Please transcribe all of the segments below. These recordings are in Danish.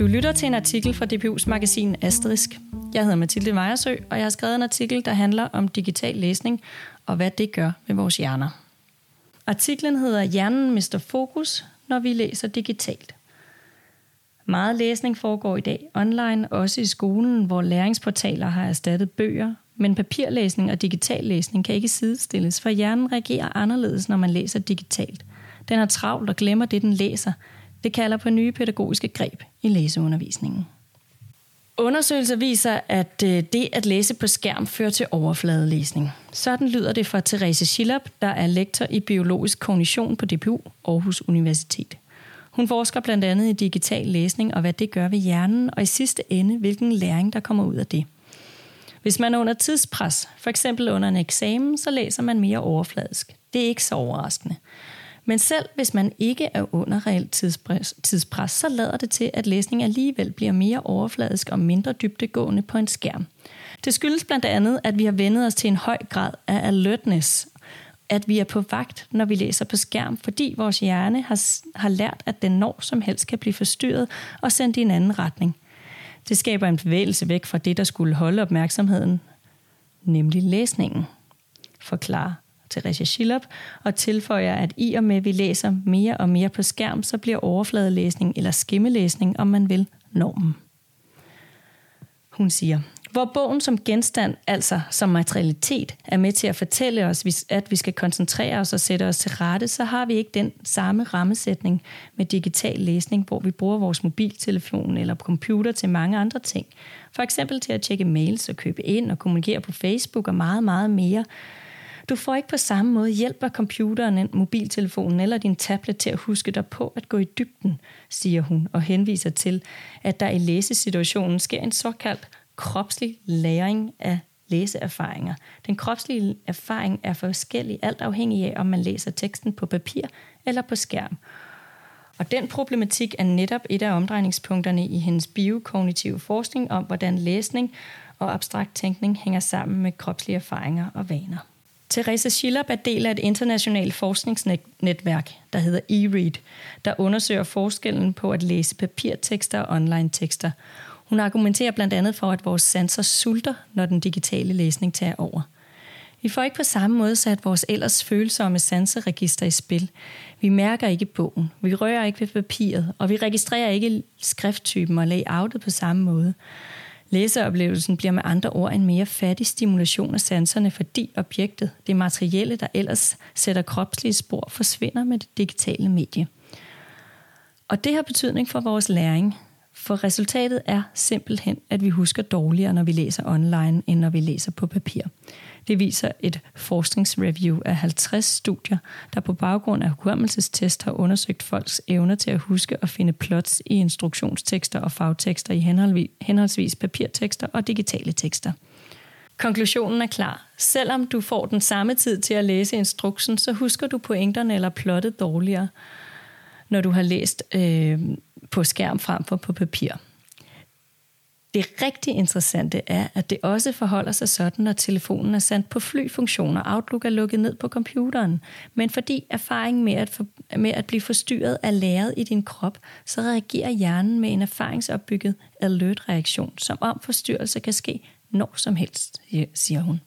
Du lytter til en artikel fra DPU's magasin Asterisk. Jeg hedder Mathilde Vejersø, og jeg har skrevet en artikel, der handler om digital læsning og hvad det gør ved vores hjerner. Artiklen hedder Hjernen mister fokus, når vi læser digitalt. Meget læsning foregår i dag online, også i skolen, hvor læringsportaler har erstattet bøger, men papirlæsning og digital læsning kan ikke sidestilles, for hjernen reagerer anderledes, når man læser digitalt. Den er travlt og glemmer det, den læser. Det kalder på nye pædagogiske greb i læseundervisningen. Undersøgelser viser, at øh, det at læse på skærm fører til overfladelæsning. Sådan lyder det fra Therese Schillop, der er lektor i biologisk kognition på DPU Aarhus Universitet. Hun forsker blandt andet i digital læsning og hvad det gør ved hjernen, og i sidste ende, hvilken læring der kommer ud af det. Hvis man er under tidspres, for eksempel under en eksamen, så læser man mere overfladisk. Det er ikke så overraskende. Men selv hvis man ikke er under reelt tidspres, tidspres, så lader det til, at læsning alligevel bliver mere overfladisk og mindre dybdegående på en skærm. Det skyldes blandt andet, at vi har vendet os til en høj grad af alertness, at vi er på vagt, når vi læser på skærm, fordi vores hjerne har, har lært, at den når som helst kan blive forstyrret og sendt i en anden retning. Det skaber en bevægelse væk fra det, der skulle holde opmærksomheden, nemlig læsningen, forklarer Therese Schillop, og tilføjer, at i og med, at vi læser mere og mere på skærm, så bliver overfladelæsning eller skimmelæsning, om man vil, normen. Hun siger, hvor bogen som genstand, altså som materialitet, er med til at fortælle os, at vi skal koncentrere os og sætte os til rette, så har vi ikke den samme rammesætning med digital læsning, hvor vi bruger vores mobiltelefon eller computer til mange andre ting. For eksempel til at tjekke mails og købe ind og kommunikere på Facebook og meget, meget mere. Du får ikke på samme måde hjælp af computeren, mobiltelefonen eller din tablet til at huske dig på at gå i dybden, siger hun og henviser til, at der i læsesituationen sker en såkaldt kropslig læring af læseerfaringer. Den kropslige erfaring er forskellig, alt afhængig af, om man læser teksten på papir eller på skærm. Og den problematik er netop et af omdrejningspunkterne i hendes biokognitive forskning om, hvordan læsning og abstrakt tænkning hænger sammen med kropslige erfaringer og vaner. Therese Schiller er del af et internationalt forskningsnetværk, der hedder eRead, der undersøger forskellen på at læse papirtekster og online tekster. Hun argumenterer blandt andet for, at vores sanser sulter, når den digitale læsning tager over. Vi får ikke på samme måde sat vores ellers følsomme sanseregister i spil. Vi mærker ikke bogen, vi rører ikke ved papiret, og vi registrerer ikke skrifttypen og layoutet på samme måde. Læseoplevelsen bliver med andre ord en mere fattig stimulation af sanserne, fordi objektet, det materielle, der ellers sætter kropslige spor, forsvinder med det digitale medie. Og det har betydning for vores læring, for resultatet er simpelthen, at vi husker dårligere, når vi læser online, end når vi læser på papir. Det viser et forskningsreview af 50 studier, der på baggrund af hukommelsestest har undersøgt folks evner til at huske og finde plots i instruktionstekster og fagtekster i henholdsvis papirtekster og digitale tekster. Konklusionen er klar. Selvom du får den samme tid til at læse instruksen, så husker du pointerne eller plottet dårligere, når du har læst øh, på skærm frem for på papir. Det rigtig interessante er, at det også forholder sig sådan, når telefonen er sendt på flyfunktion og Outlook er lukket ned på computeren. Men fordi erfaringen med at, for, med at blive forstyrret er læret i din krop, så reagerer hjernen med en erfaringsopbygget alert-reaktion, som om forstyrrelse kan ske når som helst, siger hun.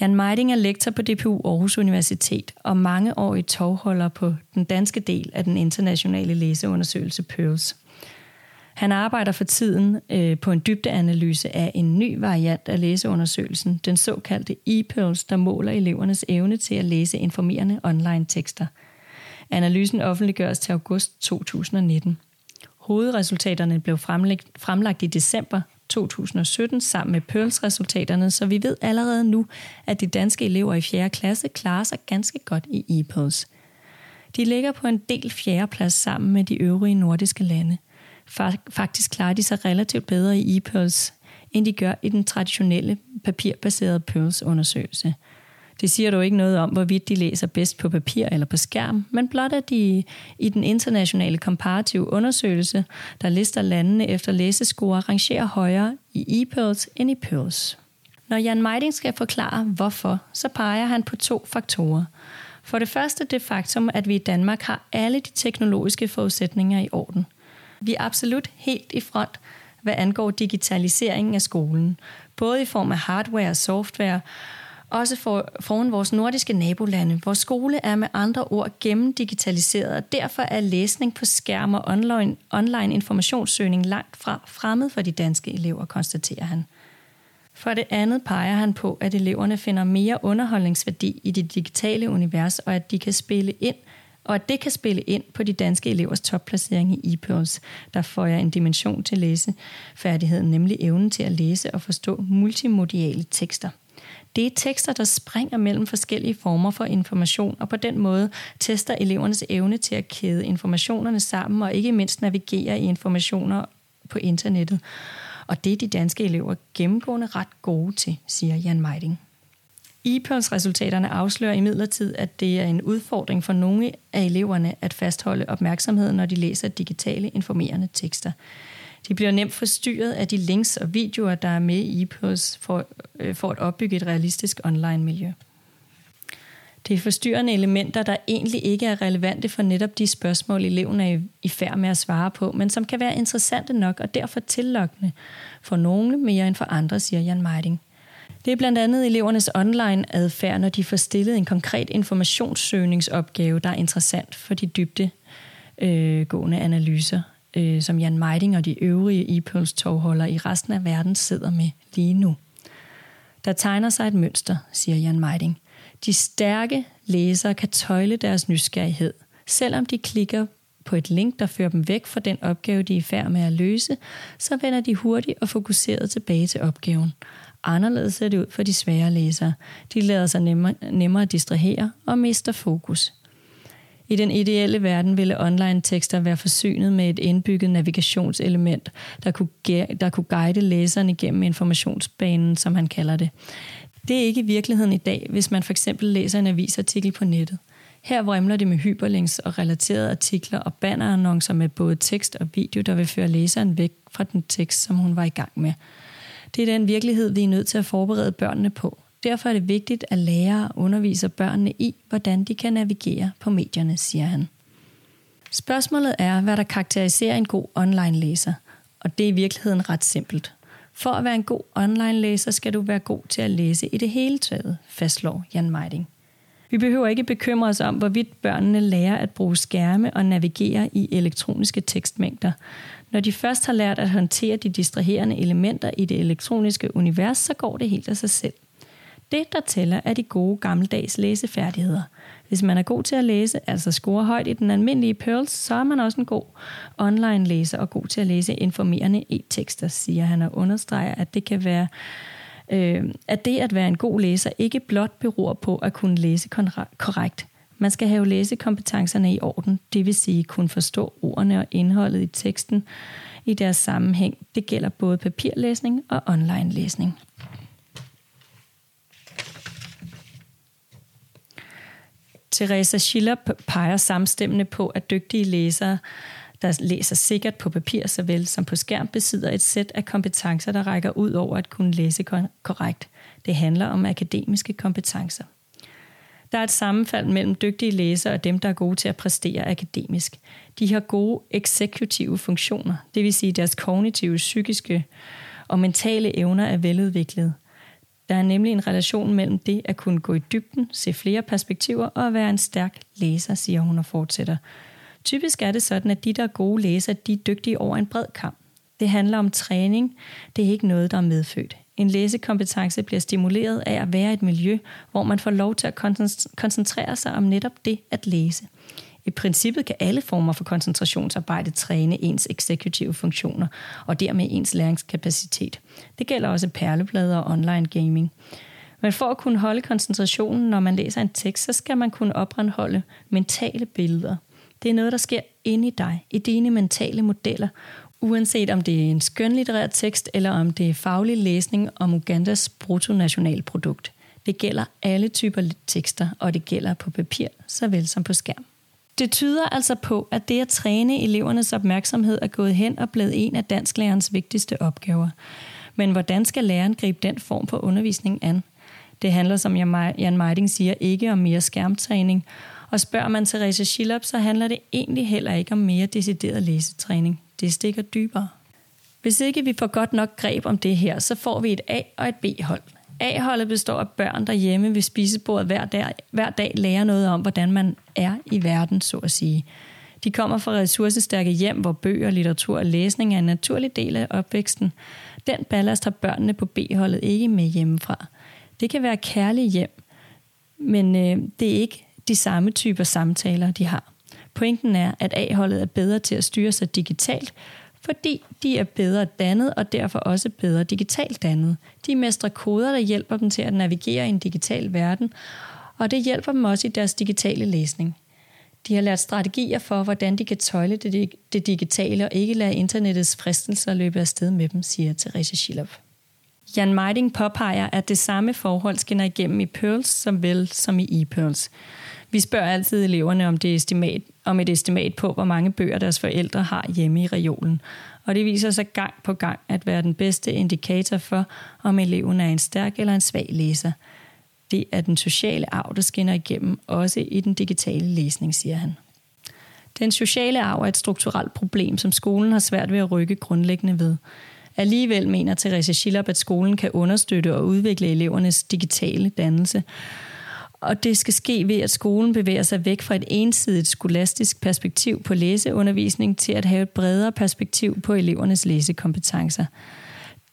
Jan Meiding er lektor på DPU Aarhus Universitet og mange år i tovholder på den danske del af den internationale læseundersøgelse PEARLS. Han arbejder for tiden øh, på en dybdeanalyse af en ny variant af læseundersøgelsen, den såkaldte e-PEARLS, der måler elevernes evne til at læse informerende online tekster. Analysen offentliggøres til august 2019. Hovedresultaterne blev fremlagt, fremlagt i december 2017 sammen med PEARLS-resultaterne, så vi ved allerede nu, at de danske elever i 4. klasse klarer sig ganske godt i EPOS. De ligger på en del fjerdeplads sammen med de øvrige nordiske lande. Faktisk klarer de sig relativt bedre i EPOS, end de gør i den traditionelle papirbaserede PEARLS-undersøgelse – det siger dog ikke noget om, hvorvidt de læser bedst på papir eller på skærm, men blot at de i den internationale komparative undersøgelse, der lister landene efter læsescore, rangerer højere i e-pearls end i pearls. Når Jan Meiding skal forklare hvorfor, så peger han på to faktorer. For det første det faktum, at vi i Danmark har alle de teknologiske forudsætninger i orden. Vi er absolut helt i front, hvad angår digitaliseringen af skolen, både i form af hardware og software, også for, foran vores nordiske nabolande. Vores skole er med andre ord gennemdigitaliseret, og derfor er læsning på skærm og online, online informationssøgning langt fra fremmed for de danske elever, konstaterer han. For det andet peger han på, at eleverne finder mere underholdningsværdi i det digitale univers, og at de kan spille ind og at det kan spille ind på de danske elevers topplacering i ePearls, der får en dimension til læsefærdigheden, nemlig evnen til at læse og forstå multimodiale tekster. Det er tekster, der springer mellem forskellige former for information, og på den måde tester elevernes evne til at kæde informationerne sammen, og ikke mindst navigere i informationer på internettet. Og det er de danske elever gennemgående ret gode til, siger Jan Meiding. EPOLS-resultaterne afslører imidlertid, at det er en udfordring for nogle af eleverne at fastholde opmærksomheden, når de læser digitale informerende tekster. De bliver nemt forstyrret af de links og videoer, der er med i EPOS for, øh, for at opbygge et realistisk online-miljø. Det er forstyrrende elementer, der egentlig ikke er relevante for netop de spørgsmål, eleven er i færd med at svare på, men som kan være interessante nok og derfor tillokkende for nogle mere end for andre, siger Jan Meiding. Det er blandt andet elevernes online adfærd, når de får stillet en konkret informationssøgningsopgave, der er interessant for de dybde øh, gående analyser øh, som Jan Meiding og de øvrige e togholdere i resten af verden sidder med lige nu. Der tegner sig et mønster, siger Jan Meiding. De stærke læsere kan tøjle deres nysgerrighed, selvom de klikker på et link, der fører dem væk fra den opgave, de er i færd med at løse, så vender de hurtigt og fokuseret tilbage til opgaven. Anderledes ser det ud for de svære læsere. De lader sig nemmere, nemmere distrahere og mister fokus. I den ideelle verden ville online-tekster være forsynet med et indbygget navigationselement, der kunne, der kunne guide læseren igennem informationsbanen, som han kalder det. Det er ikke virkeligheden i dag, hvis man for eksempel læser en avisartikel på nettet. Her vrimler det med hyperlinks og relaterede artikler og bannerannoncer med både tekst og video, der vil føre læseren væk fra den tekst, som hun var i gang med. Det er den virkelighed, vi er nødt til at forberede børnene på. Derfor er det vigtigt, at lærere underviser børnene i, hvordan de kan navigere på medierne, siger han. Spørgsmålet er, hvad der karakteriserer en god online-læser, og det er i virkeligheden ret simpelt. For at være en god online-læser skal du være god til at læse i det hele taget, fastslår Jan Meiding. Vi behøver ikke bekymre os om, hvorvidt børnene lærer at bruge skærme og navigere i elektroniske tekstmængder. Når de først har lært at håndtere de distraherende elementer i det elektroniske univers, så går det helt af sig selv. Det, der tæller, er de gode gammeldags læsefærdigheder. Hvis man er god til at læse, altså score højt i den almindelige Pearls, så er man også en god online-læser og god til at læse informerende e-tekster, siger han og understreger, at det kan være øh, at det at være en god læser ikke blot beror på at kunne læse korrekt. Man skal have læsekompetencerne i orden, det vil sige kunne forstå ordene og indholdet i teksten i deres sammenhæng. Det gælder både papirlæsning og online-læsning. Teresa Schiller peger samstemmende på, at dygtige læsere, der læser sikkert på papir såvel som på skærm, besidder et sæt af kompetencer, der rækker ud over at kunne læse korrekt. Det handler om akademiske kompetencer. Der er et sammenfald mellem dygtige læsere og dem, der er gode til at præstere akademisk. De har gode eksekutive funktioner, det vil sige, deres kognitive, psykiske og mentale evner er veludviklede. Der er nemlig en relation mellem det at kunne gå i dybden, se flere perspektiver og at være en stærk læser, siger hun og fortsætter. Typisk er det sådan, at de, der er gode læsere, de er dygtige over en bred kamp. Det handler om træning. Det er ikke noget, der er medfødt. En læsekompetence bliver stimuleret af at være i et miljø, hvor man får lov til at koncentrere sig om netop det at læse. I princippet kan alle former for koncentrationsarbejde træne ens eksekutive funktioner og dermed ens læringskapacitet. Det gælder også perleblade og online gaming. Men for at kunne holde koncentrationen, når man læser en tekst, så skal man kunne opretholde mentale billeder. Det er noget, der sker inde i dig, i dine mentale modeller, uanset om det er en skønlitterær tekst, eller om det er faglig læsning om Ugandas bruttonationalprodukt. Det gælder alle typer tekster, og det gælder på papir, såvel som på skærm. Det tyder altså på, at det at træne elevernes opmærksomhed er gået hen og blevet en af dansklærerens vigtigste opgaver. Men hvordan skal læreren gribe den form på undervisning an? Det handler, som Jan Meiding siger, ikke om mere skærmtræning. Og spørger man Therese Schillop, så handler det egentlig heller ikke om mere decideret læsetræning. Det stikker dybere. Hvis ikke vi får godt nok greb om det her, så får vi et A- og et B-hold. A-holdet består af børn, der hjemme ved spisebordet hver dag, hver dag lærer noget om, hvordan man er i verden, så at sige. De kommer fra ressourcestærke hjem, hvor bøger, litteratur og læsning er en naturlig del af opvæksten. Den ballast har børnene på B-holdet ikke med hjemmefra. Det kan være kærlige hjem, men øh, det er ikke de samme typer samtaler, de har. Pointen er, at A-holdet er bedre til at styre sig digitalt, fordi de er bedre dannet og derfor også bedre digitalt dannet. De mestrer koder, der hjælper dem til at navigere i en digital verden, og det hjælper dem også i deres digitale læsning. De har lært strategier for, hvordan de kan tøjle det, det digitale og ikke lade internettets fristelser løbe afsted med dem, siger Therese Schillop. Jan Meiding påpeger, at det samme forhold skinner igennem i Pearls som vel som i e-Pearls. Vi spørger altid eleverne om, det estimat, om et estimat på, hvor mange bøger deres forældre har hjemme i reolen. Og det viser sig gang på gang at være den bedste indikator for, om eleven er en stærk eller en svag læser. Det er den sociale arv, der skinner igennem, også i den digitale læsning, siger han. Den sociale arv er et strukturelt problem, som skolen har svært ved at rykke grundlæggende ved. Alligevel mener Therese Schiller, at skolen kan understøtte og udvikle elevernes digitale dannelse, og det skal ske ved, at skolen bevæger sig væk fra et ensidigt skolastisk perspektiv på læseundervisning til at have et bredere perspektiv på elevernes læsekompetencer.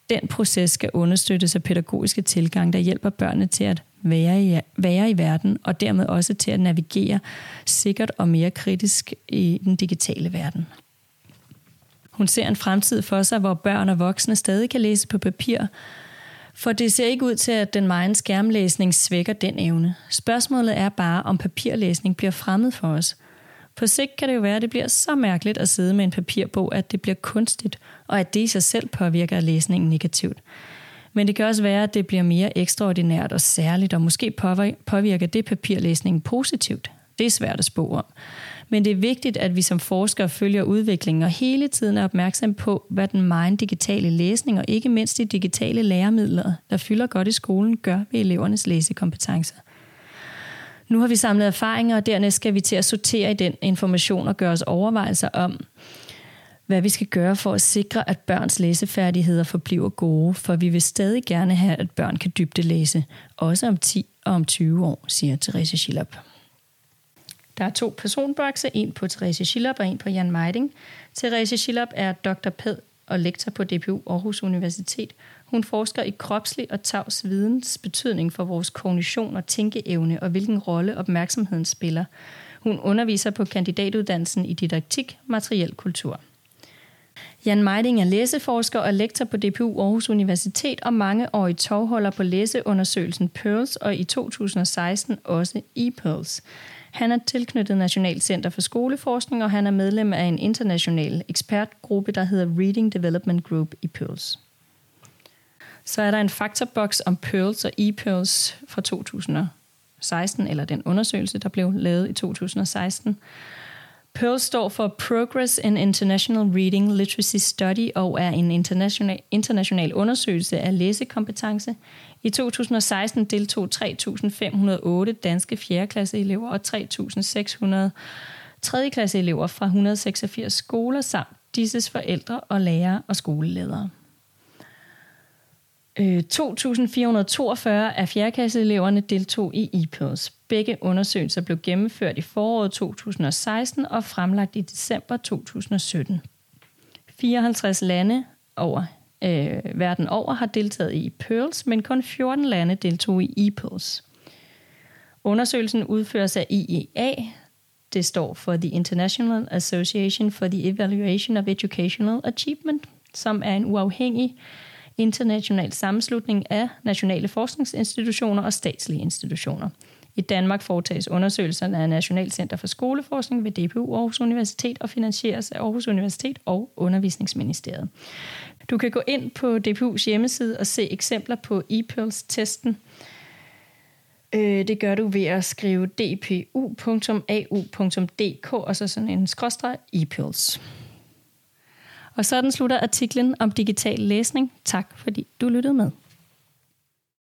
Den proces skal understøttes af pædagogiske tilgang, der hjælper børnene til at være i, være i verden, og dermed også til at navigere sikkert og mere kritisk i den digitale verden. Hun ser en fremtid for sig, hvor børn og voksne stadig kan læse på papir, for det ser ikke ud til, at den meget skærmlæsning svækker den evne. Spørgsmålet er bare, om papirlæsning bliver fremmed for os. På sigt kan det jo være, at det bliver så mærkeligt at sidde med en papirbog, at det bliver kunstigt, og at det i sig selv påvirker læsningen negativt. Men det kan også være, at det bliver mere ekstraordinært og særligt, og måske påvirker det papirlæsningen positivt. Det er svært at spå om. Men det er vigtigt, at vi som forskere følger udviklingen og hele tiden er opmærksom på, hvad den meget digitale læsning og ikke mindst de digitale læremidler, der fylder godt i skolen, gør ved elevernes læsekompetencer. Nu har vi samlet erfaringer, og dernæst skal vi til at sortere i den information og gøre os overvejelser om, hvad vi skal gøre for at sikre, at børns læsefærdigheder forbliver gode, for vi vil stadig gerne have, at børn kan dybde læse, også om 10 og om 20 år, siger Therese Schillop. Der er to personbokse, en på Therese Schillop og en på Jan Meiding. Therese Schillop er Dr. Ped og lektor på DPU Aarhus Universitet. Hun forsker i kropslig og tavs videns betydning for vores kognition og tænkeevne og hvilken rolle opmærksomheden spiller. Hun underviser på kandidatuddannelsen i didaktik, materiel kultur. Jan Meiding er læseforsker og lektor på DPU Aarhus Universitet og mange år i tovholder på læseundersøgelsen Pearls og i 2016 også ePearls. Han er tilknyttet National Center for Skoleforskning, og han er medlem af en international ekspertgruppe, der hedder Reading Development Group i Pearls. Så er der en faktorboks om Pearls og e-Pearls fra 2016, eller den undersøgelse, der blev lavet i 2016. Pearl står for Progress in International Reading Literacy Study og er en international, international undersøgelse af læsekompetence. I 2016 deltog 3.508 danske 4. klasseelever og 3.600 3. klasseelever fra 186 skoler samt disses forældre og lærere og skoleledere. Øh, 2.442 af 4. deltog i EPILS. Begge undersøgelser blev gennemført i foråret 2016 og fremlagt i december 2017. 54 lande over øh, verden over har deltaget i PEARLS, men kun 14 lande deltog i EPILS. Undersøgelsen udføres af IEA, det står for The International Association for the Evaluation of Educational Achievement, som er en uafhængig international sammenslutning af nationale forskningsinstitutioner og statslige institutioner. I Danmark foretages undersøgelserne af National Center for Skoleforskning ved DPU Aarhus Universitet og finansieres af Aarhus Universitet og Undervisningsministeriet. Du kan gå ind på DPU's hjemmeside og se eksempler på ePearls-testen. Øh, det gør du ved at skrive dpu.au.dk og så sådan en skråstreg ePearls. Og sådan slutter artiklen om digital læsning. Tak fordi du lyttede med.